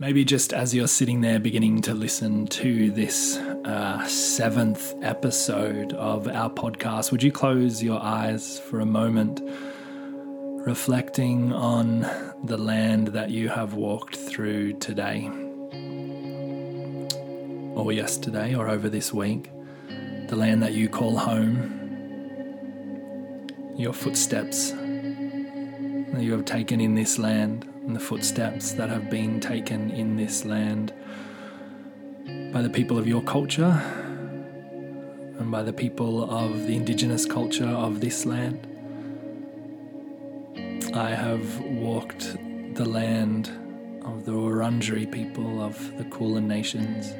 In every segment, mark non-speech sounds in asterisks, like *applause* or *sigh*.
Maybe just as you're sitting there beginning to listen to this uh, seventh episode of our podcast, would you close your eyes for a moment, reflecting on the land that you have walked through today, or yesterday, or over this week? The land that you call home, your footsteps that you have taken in this land and the footsteps that have been taken in this land by the people of your culture and by the people of the indigenous culture of this land. I have walked the land of the Wurundjeri people of the Kulin Nations.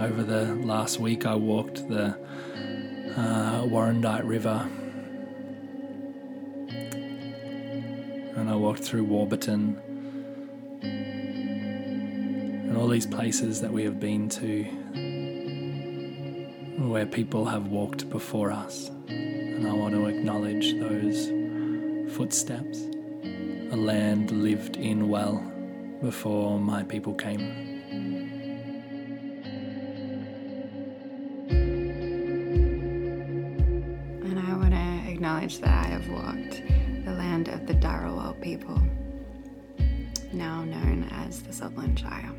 Over the last week, I walked the uh, Warrandyte River and I walked through Warburton and all these places that we have been to where people have walked before us. And I want to acknowledge those footsteps, a land lived in well before my people came. And I want to acknowledge that I have walked land of the Darawal people, now known as the Sutherland Shire.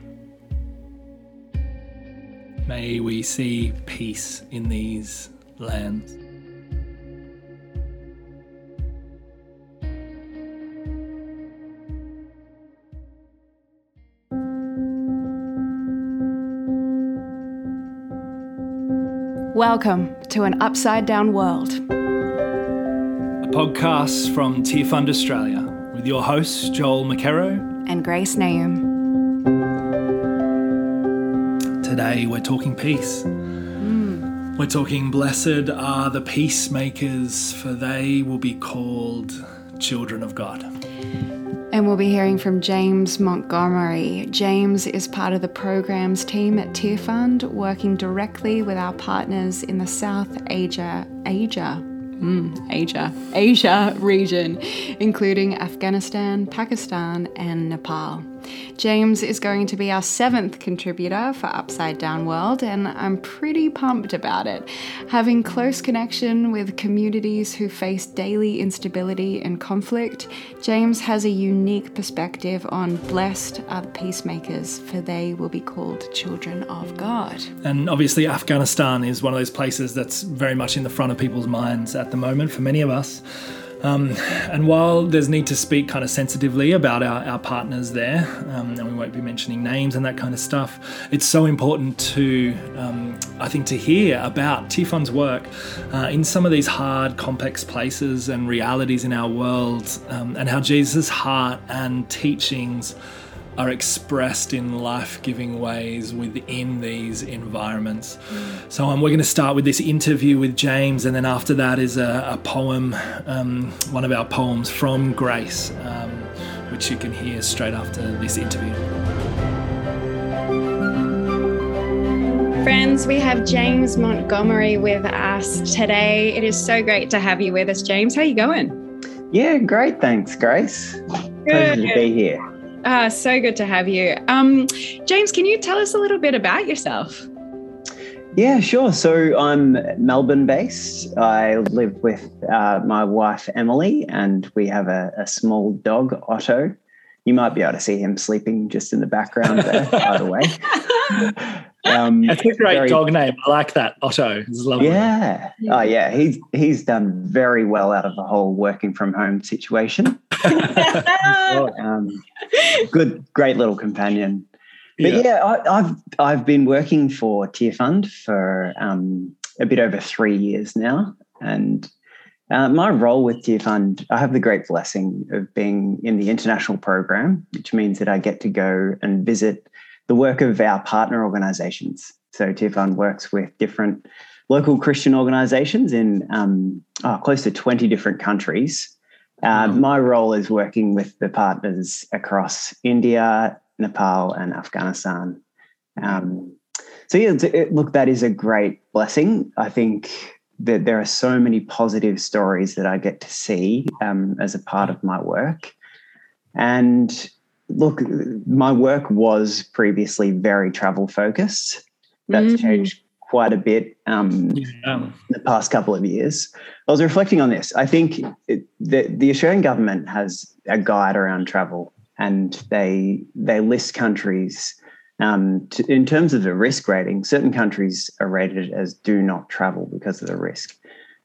May we see peace in these lands. Welcome to an upside down world podcast from Tearfund Australia with your hosts, Joel McKerrow and Grace Naoum. Today we're talking peace. Mm. We're talking, Blessed are the peacemakers, for they will be called children of God. And we'll be hearing from James Montgomery. James is part of the programs team at Tearfund, working directly with our partners in the South Asia, Asia, mm, Asia, Asia region, including Afghanistan, Pakistan, and Nepal. James is going to be our seventh contributor for Upside Down World, and I'm pretty pumped about it. Having close connection with communities who face daily instability and conflict, James has a unique perspective on blessed are the peacemakers, for they will be called children of God. And obviously, Afghanistan is one of those places that's very much in the front of people's minds at the moment for many of us. Um, and while there's need to speak kind of sensitively about our, our partners there, um, and we won't be mentioning names and that kind of stuff, it's so important to, um, I think, to hear about Fund's work uh, in some of these hard, complex places and realities in our world, um, and how Jesus' heart and teachings are expressed in life giving ways within these environments. Mm. So, um, we're going to start with this interview with James, and then after that is a, a poem, um, one of our poems from Grace, um, which you can hear straight after this interview. Friends, we have James Montgomery with us today. It is so great to have you with us, James. How are you going? Yeah, great. Thanks, Grace. Good. Pleasure to be here. Ah, so good to have you. Um, James, can you tell us a little bit about yourself? Yeah, sure. So I'm Melbourne based. I live with uh, my wife, Emily, and we have a, a, small dog, Otto. You might be able to see him sleeping just in the background there, by the way. *laughs* Um, *laughs* That's a great very, dog name. I like that, Otto. It's lovely. Yeah. Oh, yeah. He's he's done very well out of the whole working from home situation. *laughs* *laughs* um, good, great little companion. But yeah, yeah I, have I've been working for Tearfund for um, a bit over three years now, and uh, my role with Tearfund, I have the great blessing of being in the international program, which means that I get to go and visit the work of our partner organizations. So Tearfund works with different local Christian organizations in um, oh, close to 20 different countries. Uh, My role is working with the partners across India, Nepal, and Afghanistan. Um, so, yeah, it, look, that is a great blessing. I think that there are so many positive stories that I get to see um, as a part of my work. And look, my work was previously very travel focused. That's mm-hmm. changed quite a bit um, yeah. in the past couple of years. I was reflecting on this. I think it, the, the Australian government has a guide around travel, and they they list countries um, to, in terms of the risk rating. Certain countries are rated as do not travel because of the risk,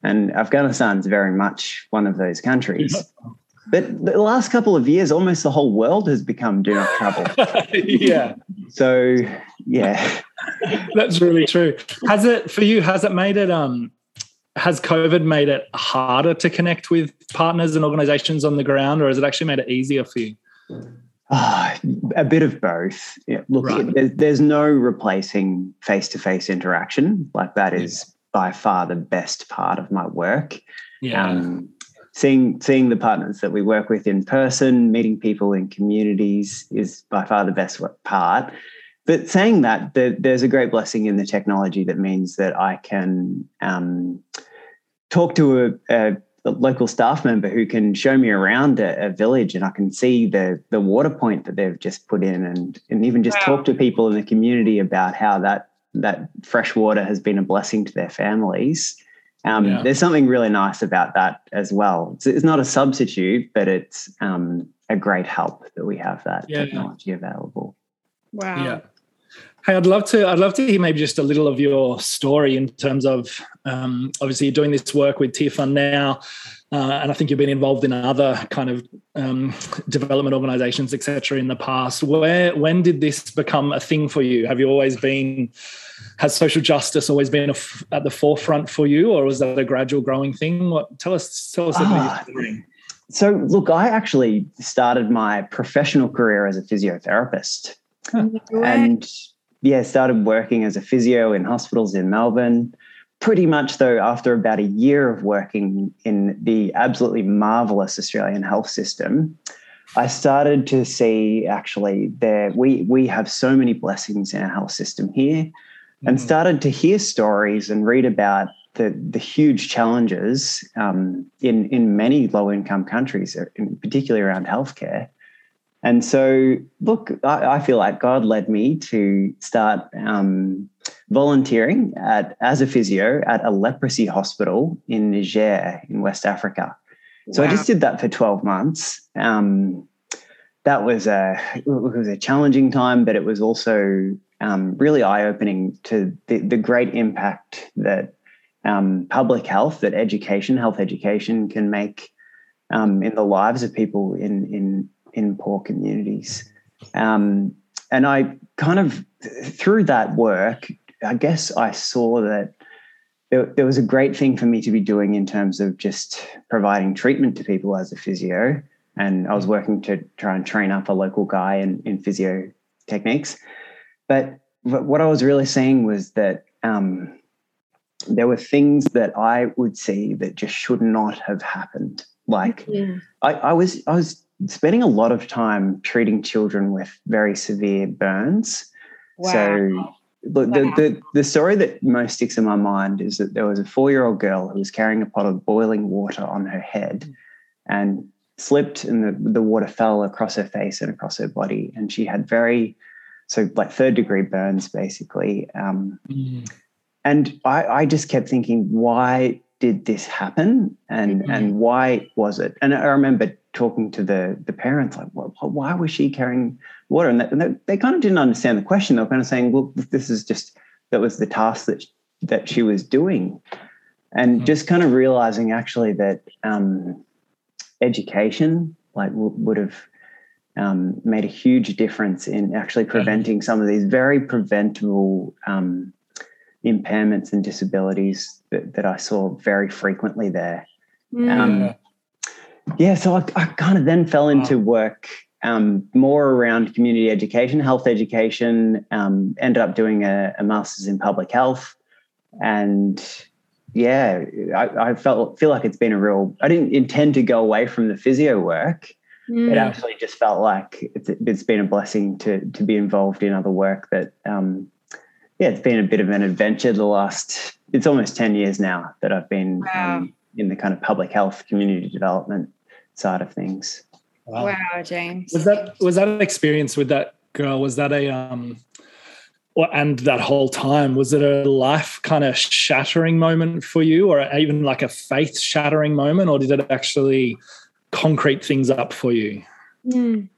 and Afghanistan is very much one of those countries. But the last couple of years, almost the whole world has become do not travel. *laughs* yeah. So yeah. That's really true. Has it for you, has it made it um has COVID made it harder to connect with partners and organizations on the ground, or has it actually made it easier for you? Uh, a bit of both. Yeah, look, right. there's, there's no replacing face to face interaction. Like that is yeah. by far the best part of my work. Yeah. Um, seeing seeing the partners that we work with in person, meeting people in communities is by far the best part. But saying that, there's a great blessing in the technology that means that I can um, talk to a, a, a, local staff member who can show me around a, a, village, and I can see the the water point that they've just put in, and and even just wow. talk to people in the community about how that that fresh water has been a blessing to their families. Um, yeah. There's something really nice about that as well. It's, it's not a substitute, but it's um, a great help that we have that yeah. technology available. Wow. Yeah. Hey, I'd love to. I'd love to hear maybe just a little of your story in terms of um, obviously you're doing this work with Tearfund now, uh, and I think you've been involved in other kind of um, development organisations, etc. In the past. Where when did this become a thing for you? Have you always been has social justice always been at the forefront for you, or was that a gradual growing thing? What tell us tell us about your ah, So, look, I actually started my professional career as a physiotherapist, huh. and yeah, started working as a physio in hospitals in Melbourne. Pretty much, though, after about a year of working in the absolutely marvelous Australian health system, I started to see actually there we we have so many blessings in our health system here and mm-hmm. started to hear stories and read about the, the huge challenges um, in, in many low income countries, uh, in particularly around healthcare. And so, look, I, I feel like God led me to start um, volunteering at, as a physio at a leprosy hospital in Niger in West Africa. So wow. I just did that for 12 months. Um, that was a it was a challenging time, but it was also um, really eye opening to the, the great impact that um, public health, that education, health education, can make um, in the lives of people in in in poor communities. Um, and I kind of through that work, I guess I saw that there, there was a great thing for me to be doing in terms of just providing treatment to people as a physio. And I was working to try and train up a local guy in, in physio techniques. But what I was really saying was that um, there were things that I would see that just should not have happened. Like yeah. I, I was I was spending a lot of time treating children with very severe burns. Wow. So the, the, the, the story that most sticks in my mind is that there was a four year old girl who was carrying a pot of boiling water on her head and slipped and the, the water fell across her face and across her body. And she had very so like third degree burns basically um, mm. and I, I, just kept thinking why did this happen and mm-hmm. and why was it and i remember talking to the the parents like well, why was she carrying water and, that, and they, they kind of didn't understand the question they were kind of saying well this is just that was the task that that she was doing and mm-hmm. just kind of realizing actually that um, education like w- would have um, made a huge difference in actually preventing some of these very preventable um, impairments and disabilities that, that, I saw very frequently there. Mm. Um, yeah, so I, I, kind of then fell into work um, more around community education, health education, um, ended up doing a, a, master's in public health. And yeah, I, I felt feel like it's been a real, I didn't intend to go away from the physio work. Mm. It actually just felt like it's, it's been a blessing to to be involved in other work that um, yeah, it's been a bit of an adventure the last it's almost 10 years now that I've been wow. um, in the kind of public health community development side of things. Wow. wow, James. Was that was that an experience with that girl? Was that a um and that whole time was it a life kind of shattering moment for you or even like a faith shattering moment or did it actually concrete things up for you mm.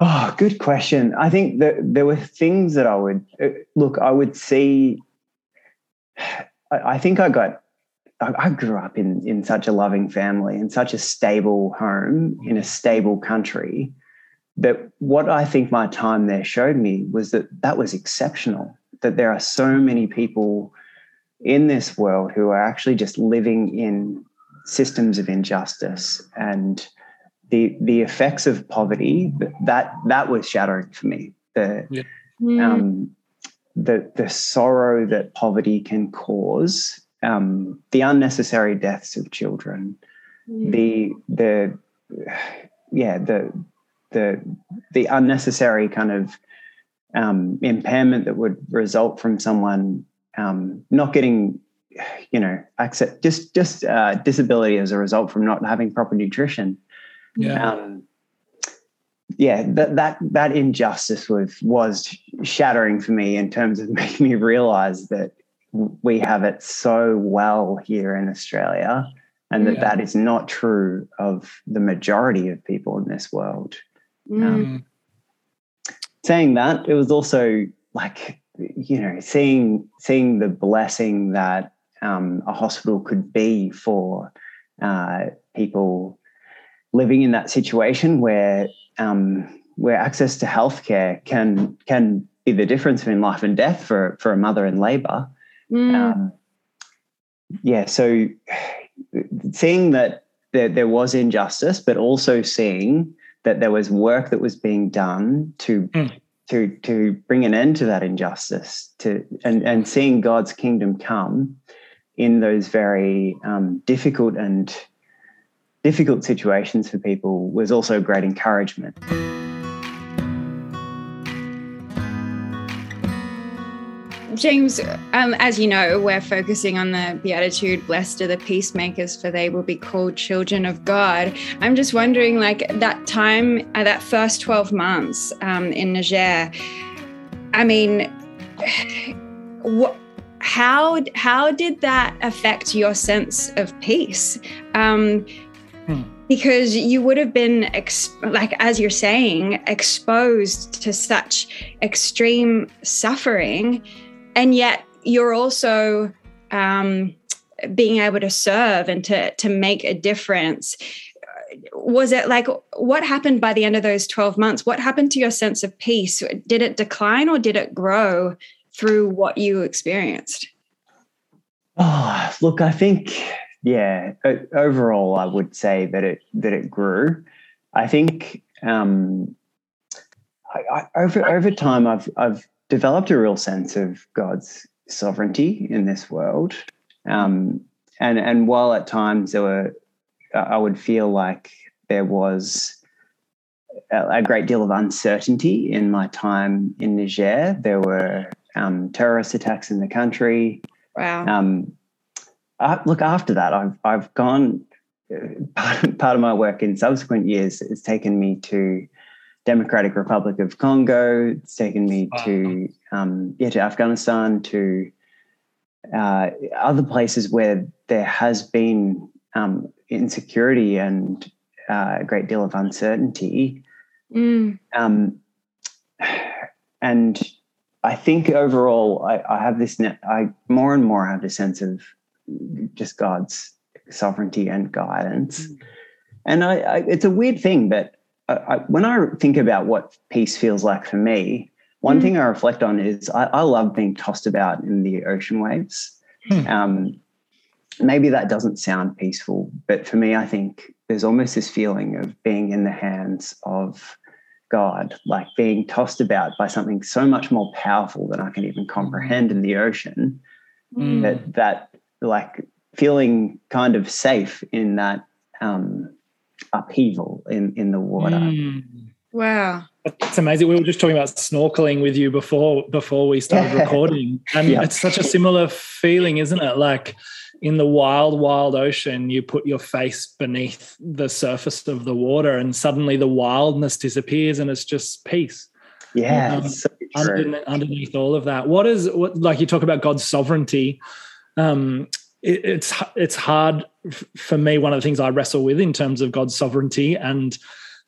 oh good question i think that there were things that i would uh, look i would see I, I think i got I grew up in in such a loving family in such a stable home in a stable country but what I think my time there showed me was that that was exceptional, that there are so many people in this world who are actually just living in systems of injustice and the the effects of poverty that that was shattering for me the yeah. um, the the sorrow that poverty can cause um, the unnecessary deaths of children yeah. the the yeah the the the unnecessary kind of um, impairment that would result from someone um, not getting you know access just just uh, disability as a result from not having proper nutrition yeah um, yeah that that that injustice was was shattering for me in terms of *laughs* making me realize that we have it so well here in australia and that yeah. that is not true of the majority of people in this world mm. Um, saying that, it was also like you know seeing seeing the blessing that um, a hospital could be for uh, people living in that situation where um, where access to healthcare can can be the difference between life and death for for a mother in labour. Mm. Um, yeah, so seeing that there, there was injustice, but also seeing that there was work that was being done to mm. to to bring an end to that injustice to and and seeing God's kingdom come in those very um, difficult and difficult situations for people was also great encouragement. James, um, as you know, we're focusing on the Beatitude, blessed are the peacemakers, for they will be called children of God. I'm just wondering, like, that time, uh, that first 12 months um, in Niger, I mean, *sighs* what, how, how did that affect your sense of peace? Um, hmm. because you would have been like as you're saying exposed to such extreme suffering and yet you're also um, being able to serve and to to make a difference. Was it like what happened by the end of those 12 months? What happened to your sense of peace? Did it decline or did it grow through what you experienced oh look i think yeah overall i would say that it that it grew i think um I, I, over over time i've i've developed a real sense of God's sovereignty in this world. Um, and and while at times there were, I would feel like there was a, a great deal of uncertainty in my time in Niger. There were um, terrorist attacks in the country. Wow. Um, I, look, after that, I've I've gone. Uh, *laughs* part, part of my work in subsequent years has taken me to Democratic Republic of Congo. It's taken me wow. to um, yeah to Afghanistan to uh, other places where there has been um, insecurity and uh, a great deal of uncertainty. Mm. Um, *sighs* and I think overall, I, I have this. Net, I more and more have a sense of just God's sovereignty and guidance. Mm. And I, I, it's a weird thing, but I, when I think about what peace feels like for me, one mm. thing I reflect on is I, I, love being tossed about in the ocean waves. Mm. Um, maybe that doesn't sound peaceful, but for me, I think there's almost this feeling of being in the hands of God, like being tossed about by something so much more powerful than I can even comprehend in the ocean. Mm. That that like feeling kind of safe in that um, upheaval in in the water. Mm. Wow. It's amazing. We were just talking about snorkeling with you before before we started *laughs* recording. And yeah. it's such a similar feeling, isn't it? Like in the wild, wild ocean, you put your face beneath the surface of the water, and suddenly the wildness disappears, and it's just peace. Yeah, um, so underneath, underneath, all of that, what is what? Like you talk about God's sovereignty. Um, it, it's it's hard for me. One of the things I wrestle with in terms of God's sovereignty and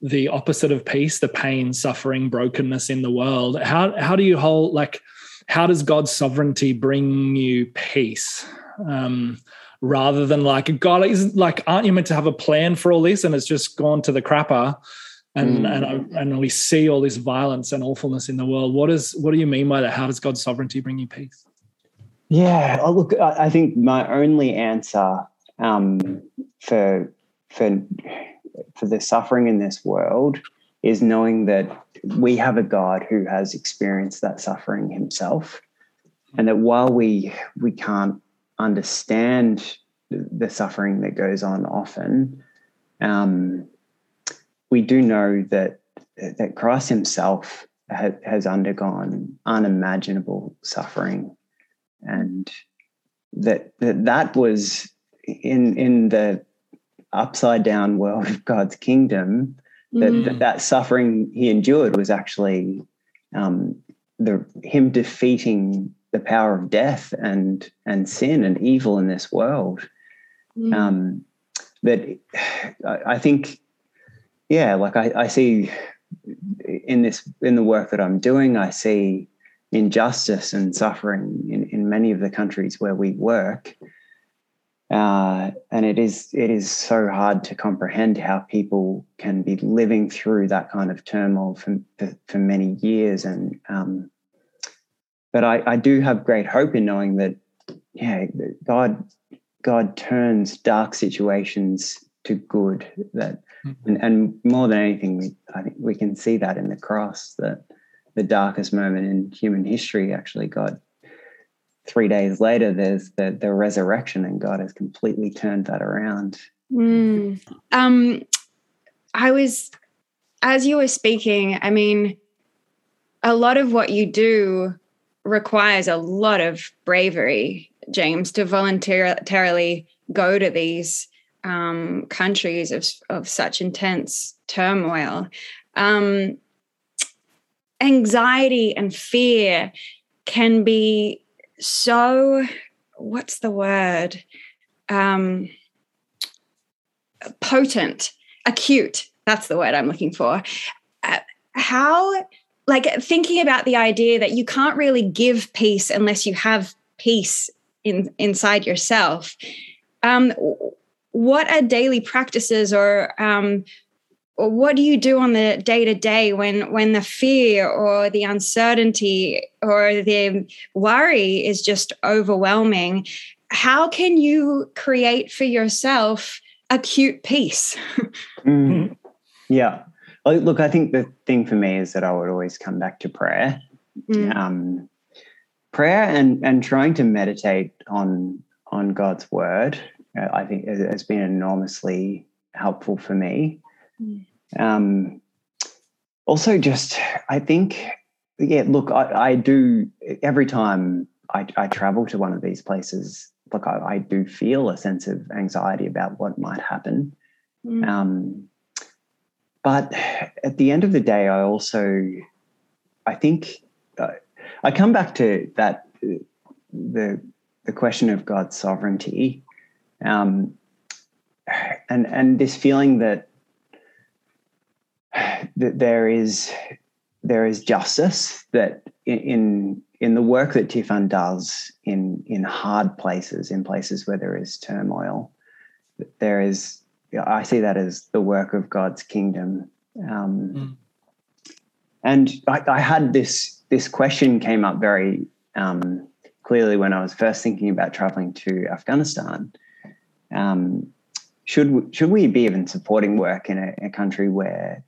the opposite of peace, the pain, suffering, brokenness in the world. How how do you hold like? How does God's sovereignty bring you peace? Um, rather than like God is like, aren't you meant to have a plan for all this? And it's just gone to the crapper. And, mm. and and we see all this violence and awfulness in the world. What is what do you mean by that? How does God's sovereignty bring you peace? Yeah, oh, look, I think my only answer um, for for for the suffering in this world is knowing that we have a God who has experienced that suffering himself, and that while we we can't understand the suffering that goes on often, um, we do know that that Christ Himself ha- has undergone unimaginable suffering, and that that, that was in in the upside down world of God's kingdom. That, mm. that, that suffering he endured was actually um, the him defeating the power of death and and sin and evil in this world. Mm. Um, that I think, yeah, like I, I see in this in the work that I'm doing, I see injustice and suffering in, in many of the countries where we work. Uh, and it is it is so hard to comprehend how people can be living through that kind of turmoil for for, for many years and um, but I, I do have great hope in knowing that, yeah, God, God turns dark situations to good. That, mm-hmm. and, and more than anything, we, I think we can see that in the cross. That the darkest moment in human history, actually, God three days later, there's the, the resurrection, and God has completely turned that around. Mm. Um, I was, as you were speaking, I mean, a lot of what you do requires a lot of bravery, James, to voluntarily go to these um, countries of, of such intense turmoil. Um, anxiety and fear can be so, what's the word? Um, potent, acute. That's the word I'm looking for. Uh, how like thinking about the idea that you can't really give peace unless you have peace in inside yourself. Um, what are daily practices or um, or what do you do on the day to day when when the fear or the uncertainty or the worry is just overwhelming? How can you create for yourself acute peace? *laughs* Mm. yeah look, I think the thing for me is that I would always come back to prayer. Mm. Um, prayer and and trying to meditate on on God's word, uh, I think has been enormously helpful for me. Mm. Um, also, just I think, yeah. Look, I, I do every time I, I, travel to one of these places. Look, I, I, do feel a sense of anxiety about what might happen. Mm. Um, but at the end of the day, I also, I think, uh, I come back to that the the question of God's sovereignty, um, and and this feeling that that there is there is justice that in in the work that Tearfund does in in hard places, in places where there is turmoil, there is I see that as the work of God's kingdom. Um, mm. And I, I, had this this question came up very um, clearly when I was first thinking about traveling to Afghanistan. Um, should we, should we be even supporting work in a, a country where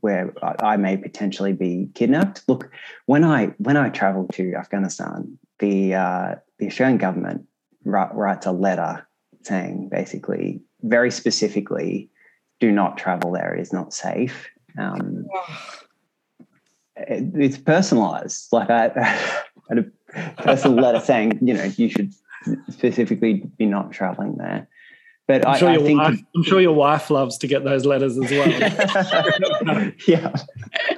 where I may potentially be kidnapped? Look, when I when I traveled to Afghanistan, the uh, the Australian government writes a letter saying basically very specifically, do not travel there. It is not safe. Um, *sighs* it, it's personalized. Like I, *laughs* I had a personal letter saying, you know, you should specifically be not traveling there. But I'm sure, I your think wife, I'm sure your wife loves to get those letters as well. *laughs* yeah.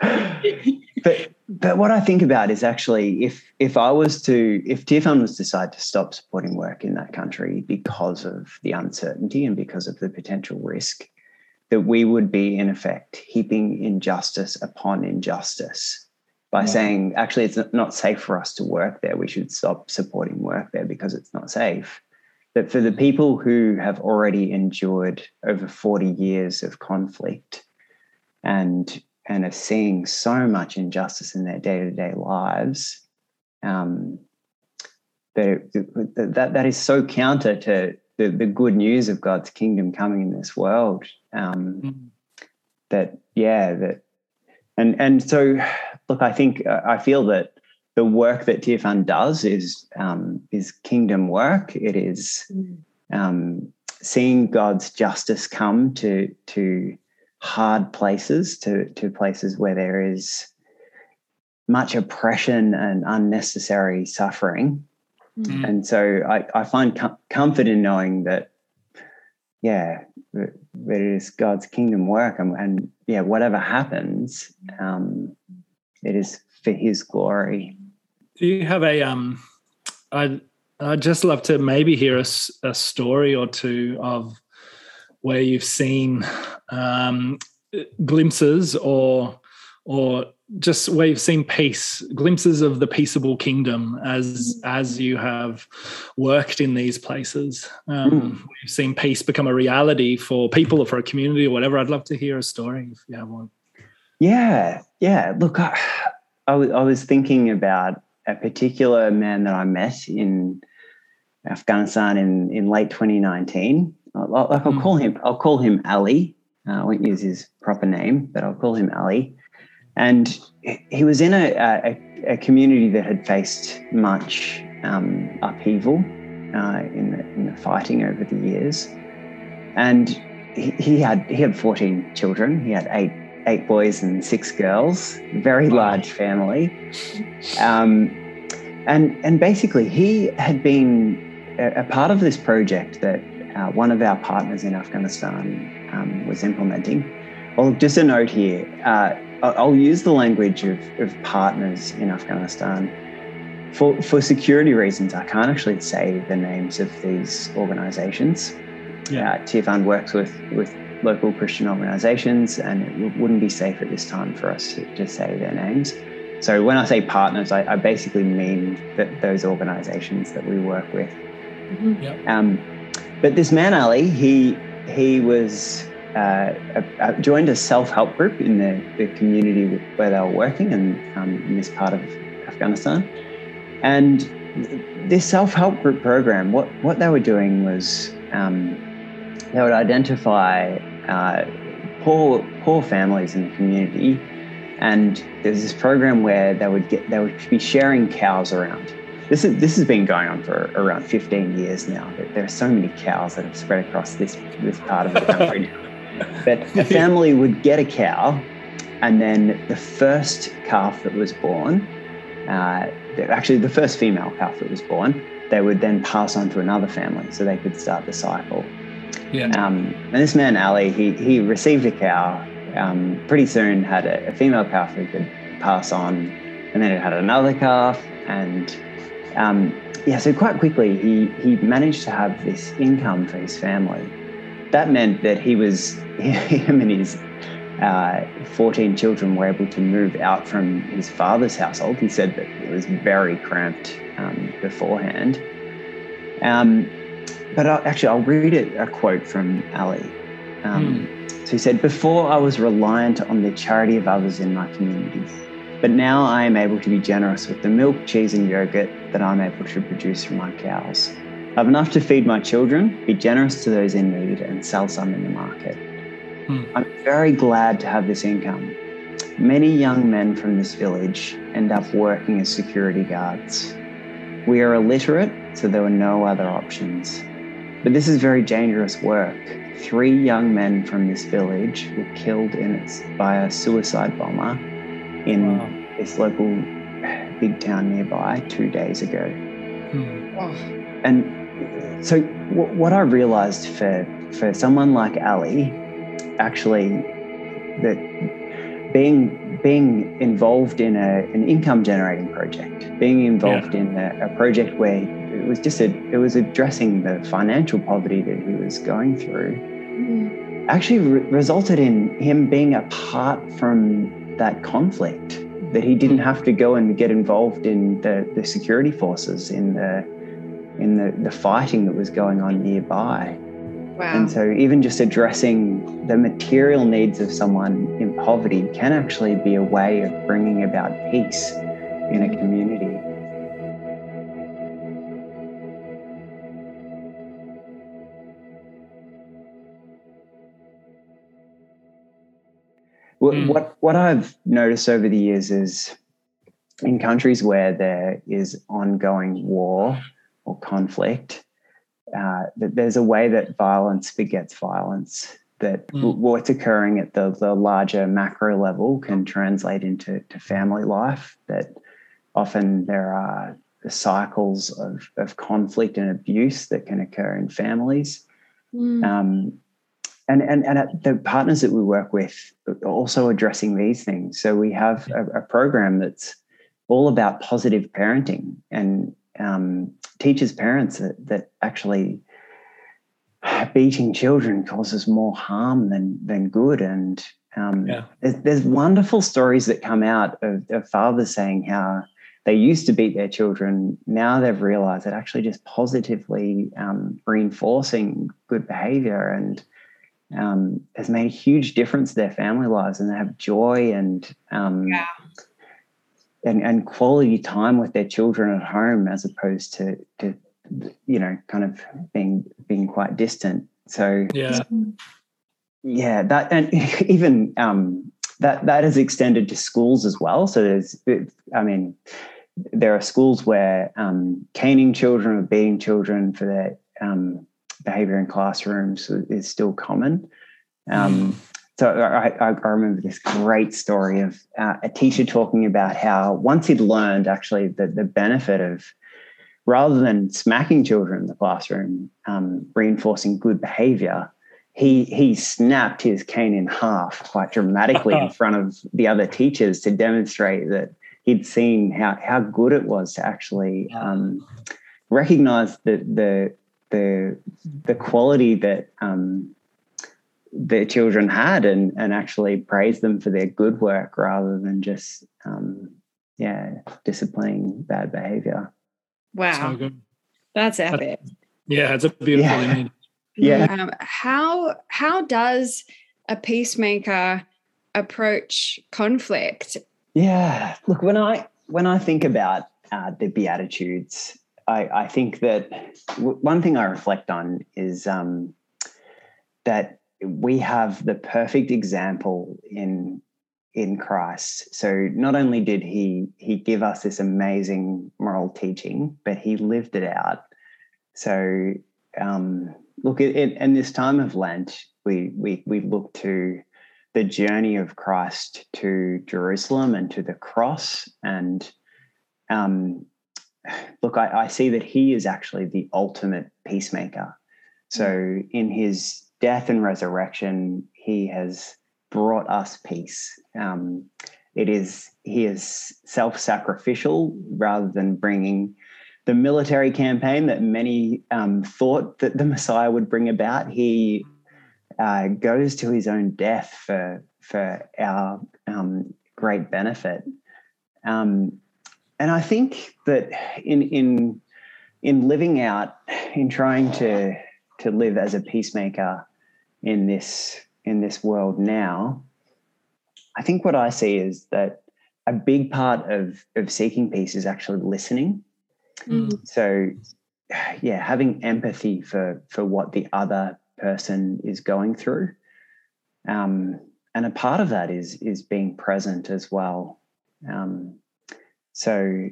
*laughs* but but what I think about is actually if if I was to if Tearfund was to decide to stop supporting work in that country because of the uncertainty and because of the potential risk, that we would be in effect heaping injustice upon injustice by yeah. saying actually it's not safe for us to work there. We should stop supporting work there because it's not safe. But for the people who have already endured over 40 years of conflict and and are seeing so much injustice in their day-to-day lives um, that, that that is so counter to the, the good news of God's kingdom coming in this world um, mm. that yeah that and and so look I think uh, I feel that the work that Tearfund does is um, is kingdom work. It is mm. um, seeing God's justice come to to hard places, to to places where there is much oppression and unnecessary suffering. Mm. And so I, I find com- comfort in knowing that, yeah, that it is God's kingdom work, and, and yeah, whatever happens, um, it is for His glory. Do you have a um? I I'd just love to maybe hear a, a story or two of where you've seen um, glimpses or or just where you've seen peace, glimpses of the peaceable kingdom as as you have worked in these places. Um, mm. You've seen peace become a reality for people or for a community or whatever. I'd love to hear a story if you have one. Yeah, yeah. Look, I, I was thinking about a particular man that I met in Afghanistan in, in late 2019. Like I'll mm. call him, I'll call him Ali. Uh, I won't use his proper name, but I'll call him Ali. And he was in a, a, a community that had faced much um, upheaval uh, in, the, in the fighting over the years. And he, he had he had 14 children. He had eight eight boys and six girls, very large family. Um, and, and basically, he had been a, a part of this project that uh, one of our partners in Afghanistan um, was implementing. Well, just a note here uh, I'll use the language of, of partners in Afghanistan. For, for security reasons, I can't actually say the names of these organizations. Yeah. Uh, Tearfund works with, with local Christian organizations, and it wouldn't be safe at this time for us to, to say their names. So when I say partners, I, I basically mean that those organizations that we work with. Mm-hmm. Yep. Um, but this man Ali, he he was uh, joined a self help group in the, the community where they were working, and um, in this part of Afghanistan. And this self help group program, what what they were doing was um, they would identify uh, poor poor families in the community, and there's this program where they would get they would be sharing cows around. This is this has been going on for around 15 years now. There are so many cows that have spread across this this part of the country now. *laughs* But a family would get a cow, and then the first calf that was born, uh, actually the first female calf that was born, they would then pass on to another family so they could start the cycle. Yeah. Um, and this man, Ali, he, he received a cow. Um, pretty soon had a, a female calf who could pass on, and then it had another calf. And um, yeah, so quite quickly he, he managed to have this income for his family. That meant that he was, *laughs* him and his uh, 14 children were able to move out from his father's household. He said that it was very cramped um, beforehand. Um, but I, actually, I'll read it, a quote from Ali. Um, mm. So he said, Before I was reliant on the charity of others in my community, but now I am able to be generous with the milk, cheese, and yogurt that I'm able to produce from my cows. I have enough to feed my children, be generous to those in need, and sell some in the market. Mm. I'm very glad to have this income. Many young men from this village end up working as security guards. We are illiterate, so there were no other options. But this is very dangerous work. Three young men from this village were killed in its, by a suicide bomber in wow. This local big town nearby two days ago. Hmm. Oh. and so w- what I realized for for someone like Ali, actually, that being being involved in a, an income generating project, being involved yeah. in a, a, project where it was just a, it was addressing the financial poverty that he was going through, mm. actually re- resulted in him being apart from that conflict. That he didn't have to go and get involved in the, the security forces in the in the, the fighting that was going on nearby. Wow. And so, even just addressing the material needs of someone in poverty can actually be a way of bringing about peace in a community. Mm. What, what I've noticed over the years is in countries where there is ongoing war or conflict, uh, that there's a way that violence begets violence. That mm. what's occurring at the, the larger macro level can translate into to family life. That often there are cycles of, of conflict and abuse that can occur in families. Mm. Um, and and and the partners that we work with are also addressing these things. So we have a, a program that's all about positive parenting and um, teaches parents that, that actually beating children causes more harm than than good and um, yeah. there's, there's, wonderful stories that come out of, of, fathers saying how they used to beat their children now they've realized that actually just positively um, reinforcing good behavior and um, has made a huge difference to their family lives and they have joy and um, yeah. and, and quality time with their children at home as opposed to to you know kind of being being quite distant. So yeah. Yeah that and *laughs* even um that that is extended to schools as well. So there's i mean there are schools where um, caning children or beating children for their um, behavior in classrooms is still common. Um, mm so I, I, remember this great story of uh, a teacher talking about how once he'd learned actually the, the benefit of rather than smacking children in the classroom, um, reinforcing good behavior, he he snapped his cane in half quite dramatically in *laughs* front of the other teachers to demonstrate that he'd seen how how good it was to actually um, recognize the the the the quality that um, their children had and and actually praise them for their good work rather than just um, yeah disciplining bad behavior. Wow. So that's epic. Yeah it's a beautiful yeah. image. *laughs* Yeah. Um, how how does a peacemaker approach conflict? Yeah. Look when i when i think about uh, the beatitudes I, I think that w- one thing I reflect on is um, that we have the perfect example in in Christ. So not only did he he give us this amazing moral teaching, but he lived it out. So um, look in this time of Lent, we we we look to the journey of Christ to Jerusalem and to the cross. And um, look, I, I see that he is actually the ultimate peacemaker. So in his death and resurrection, he has brought us peace. Um, it is he is self-sacrificial rather than bringing the military campaign that many um, thought that the *laughs* Messiah would bring about. He uh, goes to his own death for for our um, great benefit. Um, and I think that in in in living out, in trying to to live as a peacemaker, in this in this world now, I think what I see is that a big part of of seeking peace is actually listening. Mm. So yeah, having empathy for for what the other person is going through. Um, and a part of that is is being present as well. Um, so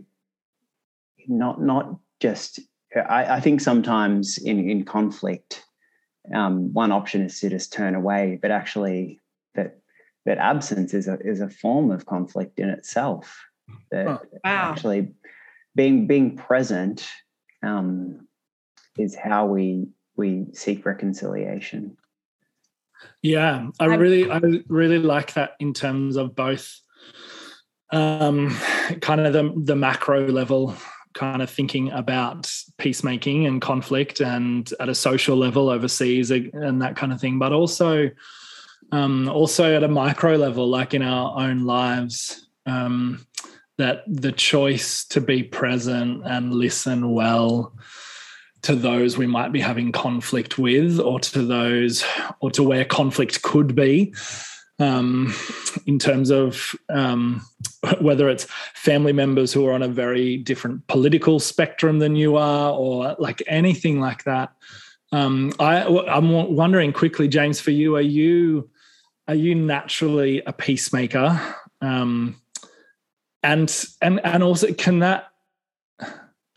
not not just I, I think sometimes in in conflict um, one option is to just turn away, but actually that that absence is a is a form of conflict in itself. That wow. actually being being present um, is how we we seek reconciliation. Yeah, I really I really like that in terms of both um, kind of the the macro level kind of thinking about peacemaking and conflict and at a social level overseas and that kind of thing but also um, also at a micro level like in our own lives um, that the choice to be present and listen well to those we might be having conflict with or to those or to where conflict could be um, in terms of um, *laughs* whether it's family members who are on a very different political spectrum than you are or like anything like that. Um, I, i'm wondering quickly james for you are you are you naturally a peacemaker? Um, and and and also can that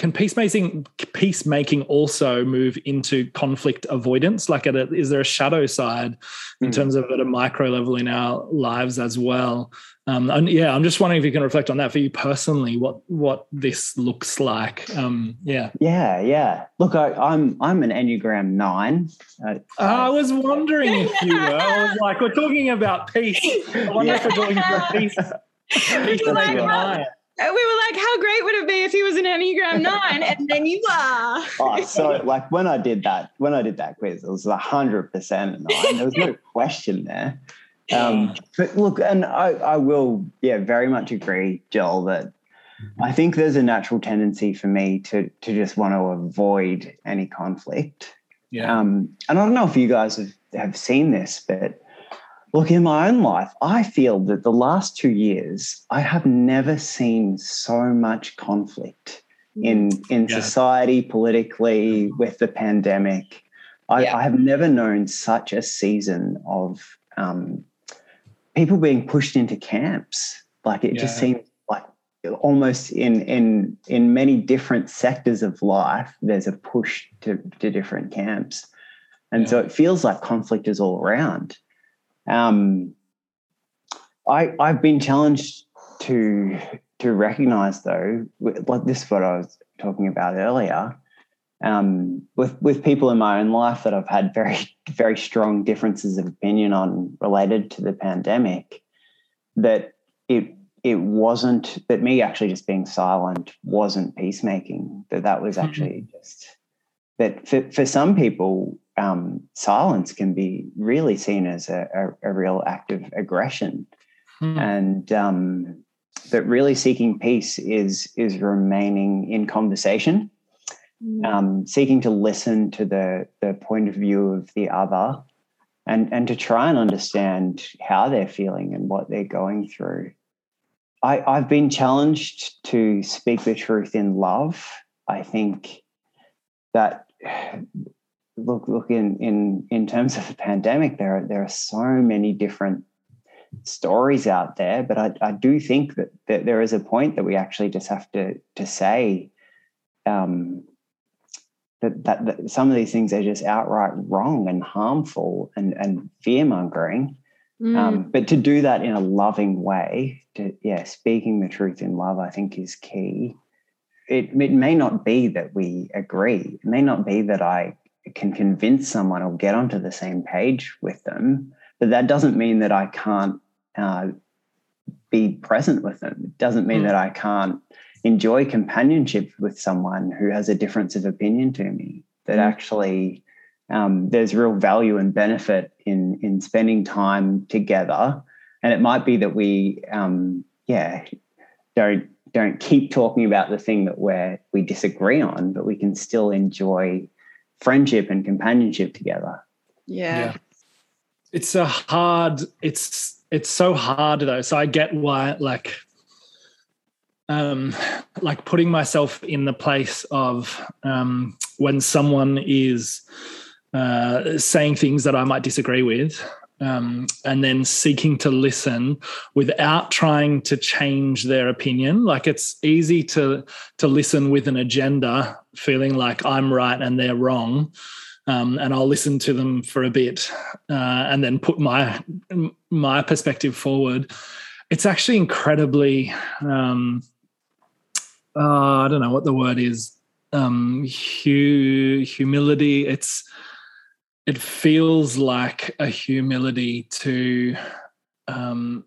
can peacemaking peacemaking also move into conflict avoidance? Like at a, is there a shadow side in mm. terms of at a micro level in our lives as well? Um, and yeah i'm just wondering if you can reflect on that for you personally what what this looks like. Um, yeah. Yeah yeah. Look I, am I'm, I'm an enneagram 9 uh, i was wondering if you were. I was like we're talking about peace. I wonder yeah. if we're talking about peace. *laughs* Peace like, nine we were like, how great would it be if he was an Enneagram nine? and then you *laughs* are. oh, so like when I did that, when I did that quiz, it was a hundred percent nine. There was no *laughs* question there. Um, but look, and I, I will, yeah, very much agree, Joel, that I think there's a natural tendency for me to to just want to avoid any conflict. Yeah. Um, and I don't know if you guys have, have seen this, but Look, in my own life, I feel that the last two years, I have never seen so much conflict in in yeah. society, politically, with the pandemic. I, yeah. I, have never known such a season of um, people being pushed into camps. Like it yeah. just seems like almost in in in many different sectors of life, there's a push to to different camps, and so it feels like conflict is all around. Um, I I've been challenged to to recognize though, like this is what I was talking about earlier, um, with with people in my own life that I've had very *laughs* very strong differences of opinion on related to the pandemic, that it it wasn't that me actually just being silent wasn't peacemaking. That that was mm-hmm. actually mm-hmm. just that for, for some people um, silence can be really seen as a, a, a real act of aggression, hmm. and um, that really seeking peace is is remaining in conversation, hmm. um, seeking to listen to the the point of view of the other, and and to try and understand how they're feeling and what they're going through. I, I've been challenged to speak the truth in love. I think that look look in in in terms of the pandemic there are there are so many different stories out there but i, I do think that, that there is a point that we actually just have to to say um, that, that, that some of these things are just outright wrong and harmful and and fear mongering mm. um, but to do that in a loving way to yeah speaking the truth in love i think is key. It, it may not be that we agree. It may not be that i can convince someone or get onto the same page with them. But that doesn't mean that I can't uh, be present with them. It doesn't mean mm. that I can't enjoy companionship with someone who has a difference of opinion to me. That mm. actually um, there's real value and benefit in in spending time together. And it might be that we, um, yeah, don't don't keep talking about the thing that we're we disagree on, but we can still enjoy friendship and companionship together. Yeah. yeah. It's a hard, it's it's so hard though. So I get why like um like putting myself in the place of um when someone is uh saying things that I might disagree with um, and then seeking to listen without trying to change their opinion. Like it's easy to to listen with an agenda, feeling like I'm right and they're wrong, um, and I'll listen to them for a bit uh, and then put my my perspective forward. It's actually incredibly. Um, uh, I don't know what the word is. um, hu- humility. It's it feels like a humility to um,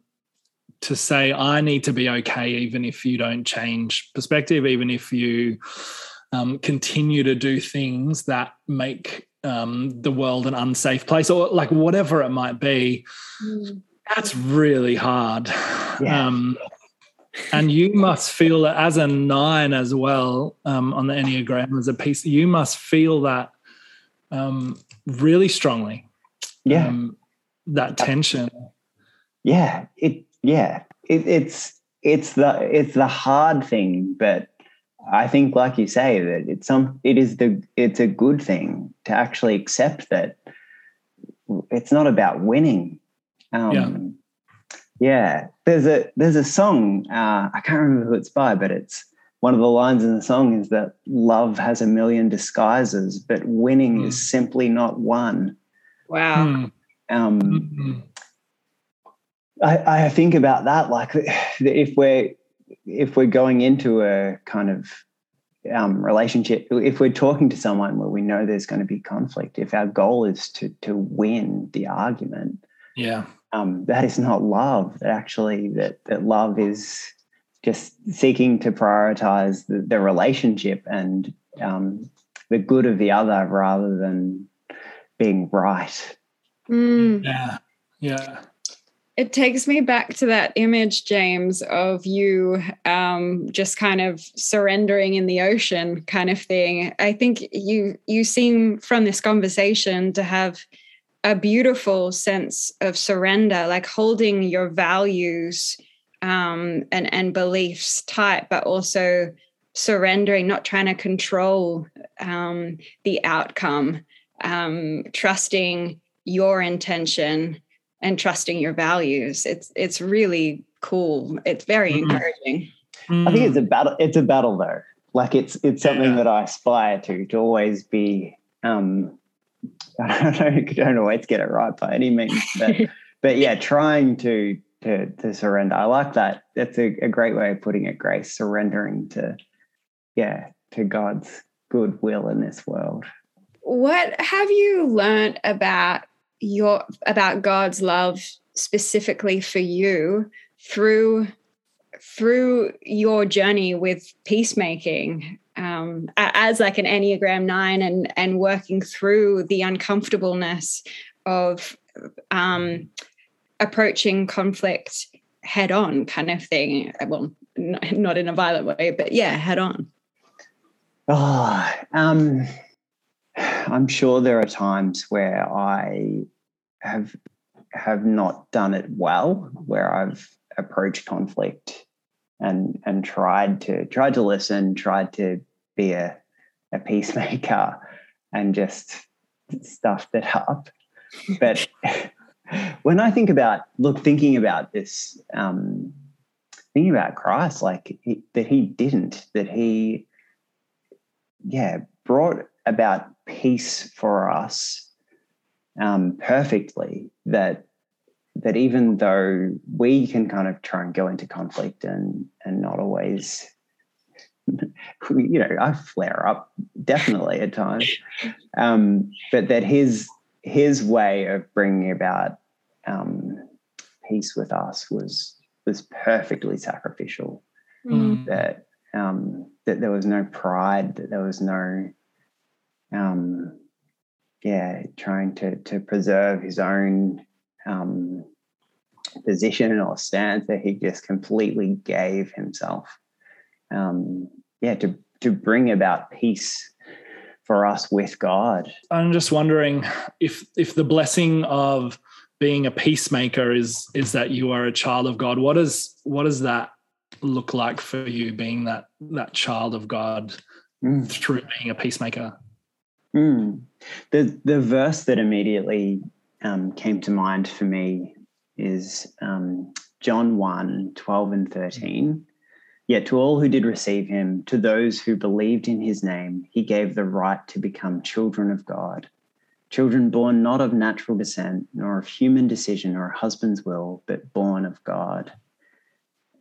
to say I need to be okay, even if you don't change perspective, even if you um, continue to do things that make um, the world an unsafe place, or like whatever it might be. Mm. That's really hard. Yeah. Um, and you must feel that as a nine as well um, on the enneagram as a piece. You must feel that um, really strongly. Yeah, um, that tension. Yeah, it. Yeah, it, it's it's the it's the hard thing, but I think, like you say, that it's some it is the it's a good thing to actually accept that it's not about winning. Um, yeah yeah, there's a there's a song. Uh, I can't remember who it's by, but it's one of the lines in the song is that love has a million disguises, but winning mm. is hmm. simply not one. Wow. Mm. Um, mm-hmm. I, I think about that like *sighs* if we're if we're going into a kind of um, relationship, if we're talking to someone where we know there's going to be conflict, if our goal is to to win the argument, yeah, um, that is not love. That actually, that that love is just seeking to prioritize the, the relationship and um, the good of the other rather than being right. Mm. Yeah, yeah. It takes me back to that image, James, of you um, just kind of surrendering in the ocean, kind of thing. I think you you seem from this conversation to have a beautiful sense of surrender, like holding your values um, and and beliefs tight, but also surrendering, not trying to control um, the outcome, um, trusting your intention and trusting your values. It's it's really cool. It's very mm-hmm. encouraging. I think it's a battle. It's a battle though. Like it's it's something yeah. that I aspire to to always be um, *laughs* I don't, know. don't always get it right by any means, but *laughs* but yeah, trying to to to surrender. I like that. That's a, a great way of putting it, Grace. Surrendering to yeah to God's good will in this world. What have you learned about your about God's love specifically for you through through your journey with peacemaking um, as like an Enneagram nine and and working through the uncomfortableness of um, approaching conflict head on, kind of thing. Well, not in a violent way, but yeah, head on. Oh, um, I'm sure there are times where I have have not done it well, where I've approached conflict and and tried to tried to listen, tried to be a, a peacemaker and just stuffed it up. But *laughs* when I think about look, thinking about this, um, thinking about Christ, like he, that he didn't, that he, yeah, brought about peace for us um, perfectly. That that even though we can kind of try and go into conflict and and not always *laughs* you know, I flare up definitely at times, um, but that his his way of bringing about um, peace with us was was perfectly sacrificial. Mm. That um, that there was no pride, that there was no, um, yeah, trying to to preserve his own um, position or stance. That he just completely gave himself um, yeah, to to bring about peace for us with God. I'm just wondering if if the blessing of being a peacemaker is is that you are a child of God. What does what does that look like for you being that that child of God mm. through being a peacemaker? Mm. The the verse that immediately um, came to mind for me is um, John 1, 12 and 13. Yet to all who did receive him, to those who believed in his name, he gave the right to become children of God. Children born not of natural descent, nor of human decision or a husband's will, but born of God.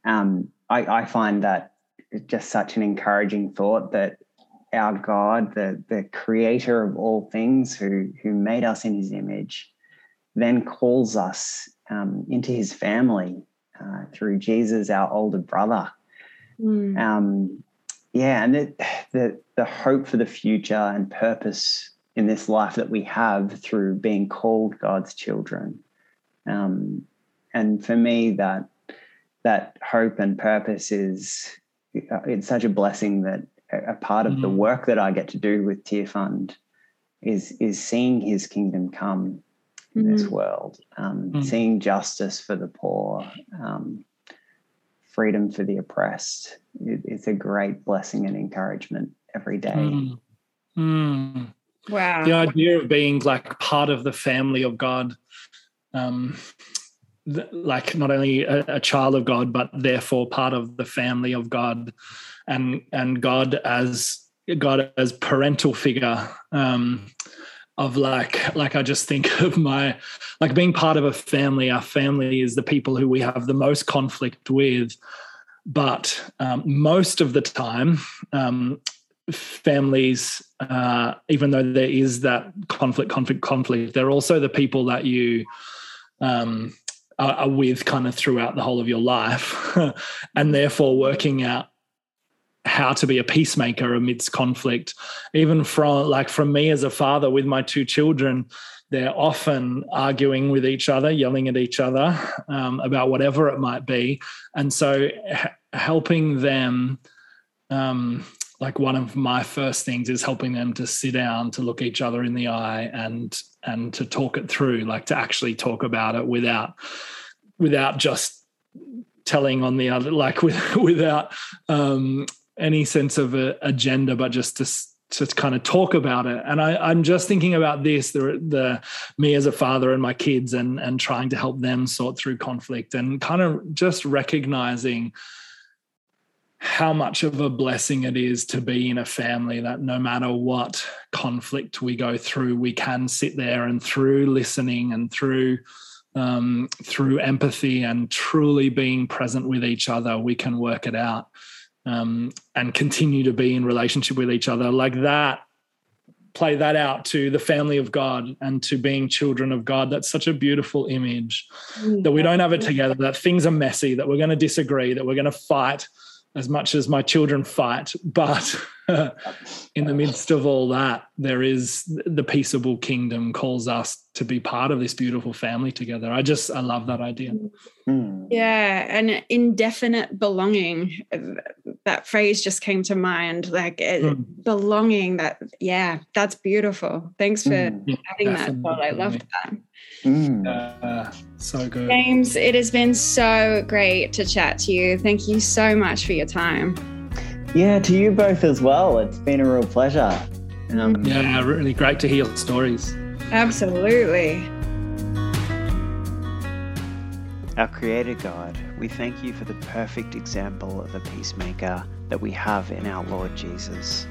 Um, I, I find that just such an encouraging thought that our God, the, the creator of all things, who, who made us in his image, then calls us um, into his family uh, through Jesus, our older brother. Mm. Um, yeah, and the, the, the hope for the future and purpose in this life that we have through being called God's children. Um, and for me, that that hope and purpose is it's such a blessing that a part of mm. the work that I get to do with Tearfund is is seeing His kingdom come in mm. this world, um, mm. seeing justice for the poor, um, freedom for the oppressed. It, it's a great blessing and encouragement every day. Mm. Mm. Wow! The idea of being like part of the family of God. Um, like not only a, a, child of God, but therefore part of the family of God, and and God as God as parental figure. Um, of like like I just think of my like being part of a family. Our family is the people who we have the most conflict with, but um, most of the time, um, families, uh, even though there is that conflict, conflict, conflict, they're also the people that you um, are, with kind of throughout the whole of your life, *laughs* and therefore working out how to be a peacemaker amidst conflict. Even from like from me as a father with my two children they're often arguing with each other yelling at each other um, about whatever it might be. And so h- helping them um, like one of my first things is helping them to sit down to look each other in the eye and and to talk it through like to actually talk about it without without just telling on the other like with, *laughs* without um, any sense of a agenda but just to to kind of talk about it. And I, i'm just thinking about this the, the me as a father and my kids and and trying to help them sort through conflict and kind of just recognizing how much of a blessing it is to be in a family that no matter what conflict we go through, we can sit there and through listening and through um, through empathy and truly being present with each other, we can work it out um, and continue to be in relationship with each other like that. Play that out to the family of God and to being children of God. That's such a beautiful image mm. that we don't have it together, that things are messy, that we're going to disagree, that we're going to fight, as much as my children fight. But *laughs* in the midst of all that, there is the peaceable kingdom calls us to be part of this beautiful family together. I just, I love that idea. Hmm. Yeah. And indefinite belonging, that phrase just came to mind like mm. belonging, that, yeah, that's beautiful. Thanks for mm. adding that, Paul. I loved that. Mm. Uh, so good. James, it has been so great to chat to you. Thank you so much for your time. Yeah, to you both as well. It's been a real pleasure. Um, yeah, really great to hear stories. Absolutely. Our Creator God, we thank you for the perfect example of a peacemaker that we have in our Lord Jesus.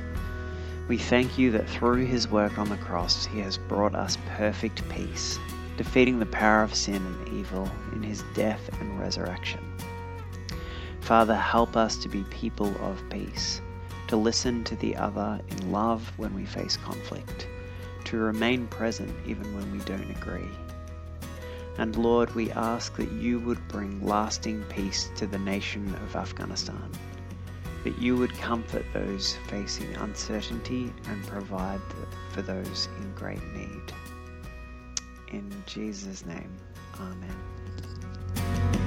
We thank you that through his work on the cross, he has brought us perfect peace defeating the power of sin and evil in his death and resurrection. Father, help us to be people of peace, to listen to the other in love when we face conflict, to remain present even when we don't agree. And Lord, we ask that you would bring lasting peace to the nation of Afghanistan, that you would comfort those facing uncertainty and provide for those in great need. In Jesus' name, Amen.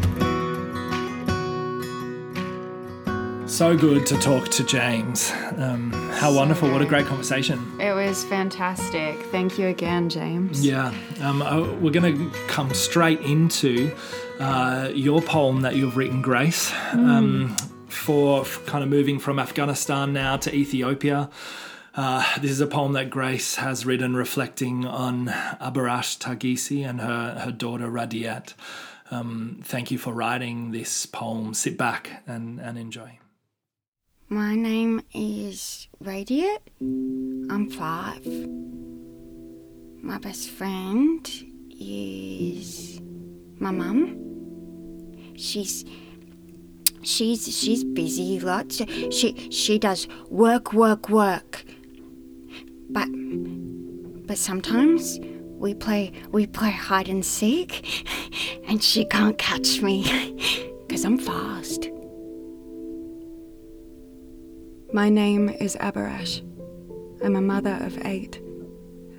So good to talk to James. Um, how wonderful. What a great conversation. It was fantastic. Thank you again, James. Yeah. Um, uh, we're going to come straight into uh, your poem that you've written, Grace, mm. um, for kind of moving from Afghanistan now to Ethiopia. Uh, this is a poem that Grace has written reflecting on Aberash Tagese and her, her daughter Radiate. Um, thank you for writing this poem. Sit back and, and enjoy. My name is Radiate. I'm five. My best friend is my mum. She's she's she's busy lots. She she does work, work, work. But but sometimes we play we play hide and seek, *laughs* and she can't catch me *laughs* because I'm fast. My name is Aberash. I'm a mother of eight.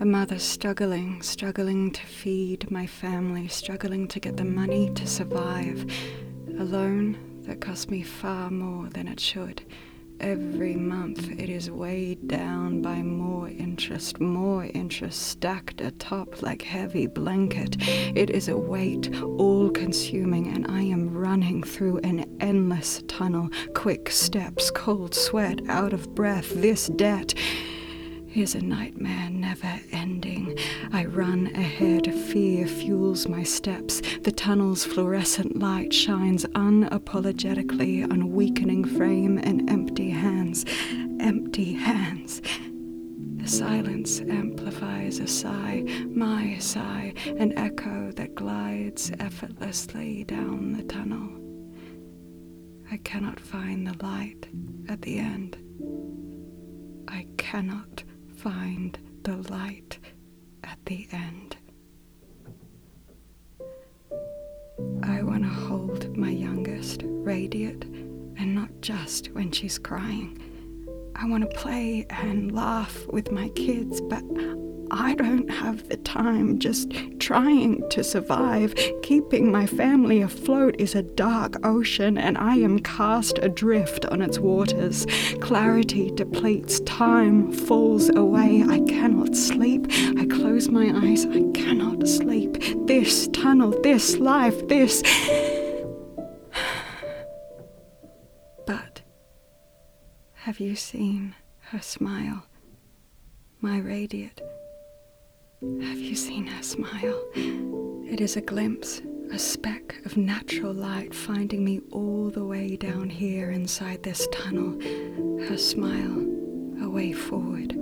A mother struggling, struggling to feed my family, struggling to get the money to survive. A loan that cost me far more than it should. Every month it is weighed down by more interest, more interest stacked atop like heavy blanket. It is a weight, all consuming, and I am running through an endless tunnel. Quick steps, cold sweat, out of breath. This debt is a nightmare never ending. I run ahead, fear fuels my steps. The tunnel's fluorescent light shines unapologetically on weakening frame and empty hands. Empty hands. The silence amplifies a sigh, my sigh, an echo that glides effortlessly down the tunnel. I cannot find the light at the end. I cannot find the light at the end. I want to hold my youngest, Radiant, and not just when she's crying. I want to play and laugh with my kids, but I don't have the time just trying to survive. Keeping my family afloat is a dark ocean, and I am cast adrift on its waters. Clarity depletes, time falls away. I cannot sleep. I close my eyes. I cannot sleep. This tunnel, this life, this. *sighs* But have you seen her smile? My radiant have you seen her smile? It is a glimpse, a speck of natural light finding me all the way down here inside this tunnel. Her smile, a way forward.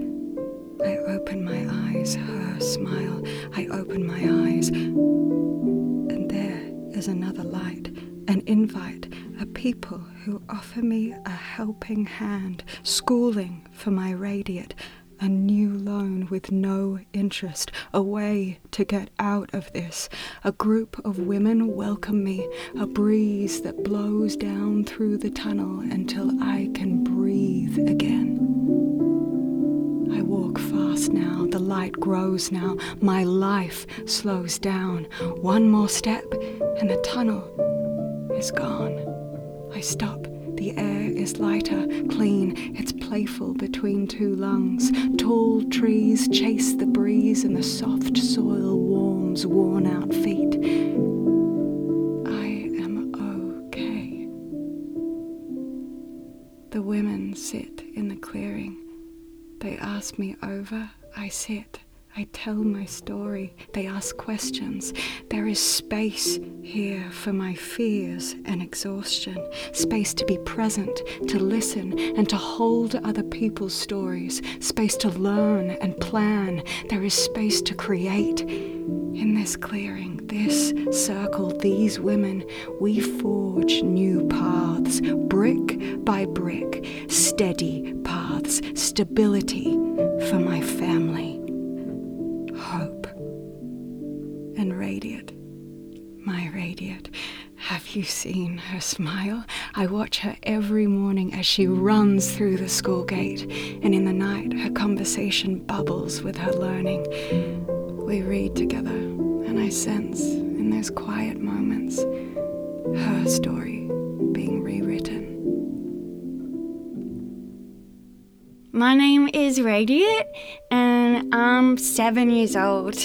I open my eyes, her smile. I open my eyes, and there is another light, an invite, a people who offer me a helping hand, schooling for my radiate, a new loan with no interest, a way to get out of this. A group of women welcome me, a breeze that blows down through the tunnel until I can breathe again. I walk fast now, the light grows now, my life slows down. One more step, and the tunnel is gone. I stop the air is lighter, clean, it's playful between two lungs. Tall trees chase the breeze, and the soft soil warms worn out feet. I am okay. The women sit in the clearing. They ask me over, I sit. I tell my story. They ask questions. There is space here for my fears and exhaustion, space to be present, to listen, and to hold other people's stories, space to learn and plan. There is space to create. In this clearing, this circle, these women, we forge new paths, brick by brick, steady paths, stability for my family And radiant, my radiant, have you seen her smile? I watch her every morning as she runs through the school gate, and in the night her conversation bubbles with her learning. We read together, and I sense in those quiet moments her story being rewritten. My name is Radiant and I'm seven years old.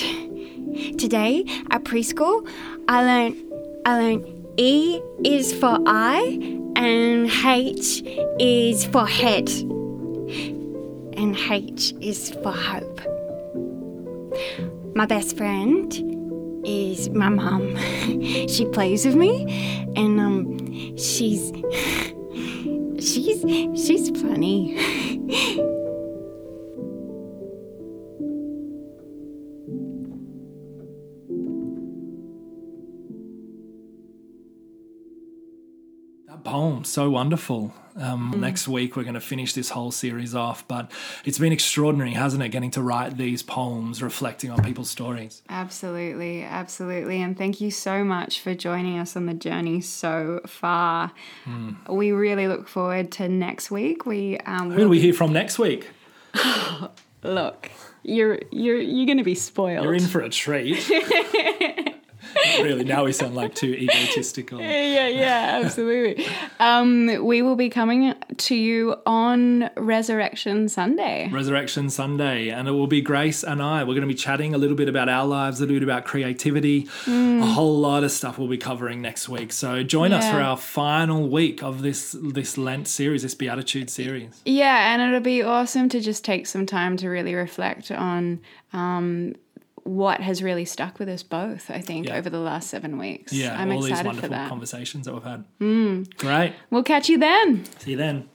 Today at preschool, I learned I learned E is for eye and H is for head. And H is for hope. My best friend is my mum. *laughs* she plays with me and um she's *laughs* she's she's funny. *laughs* poems. So wonderful. Um, Next week, we're going to finish this whole series off, but it's been extraordinary, hasn't it? Getting to write these poems reflecting on people's stories. Absolutely, absolutely. And thank you so much for joining us on the journey so far. We really look forward to next week. We um, Who do we hear from next week? *laughs* look. You're you're you're going to be spoiled. You're in for a treat. *laughs* really, now we sound like two egotistical. yeah, yeah, absolutely. um, we will be coming to you on Resurrection Sunday. Resurrection Sunday, and it will be Grace and I. We're going to be chatting a little bit about our lives, a little bit about creativity, a whole lot of stuff we'll be covering next week. So join us for our final week of this this Lent series, this Beatitude series. Yeah, and it'll be awesome to just take some time to really reflect on um, what has really stuck with us both, I think, Yeah. over the last seven weeks. Yeah, I'm all these excited for wonderful that. conversations that we've had. Hmm. Great. We'll catch you then. See you then.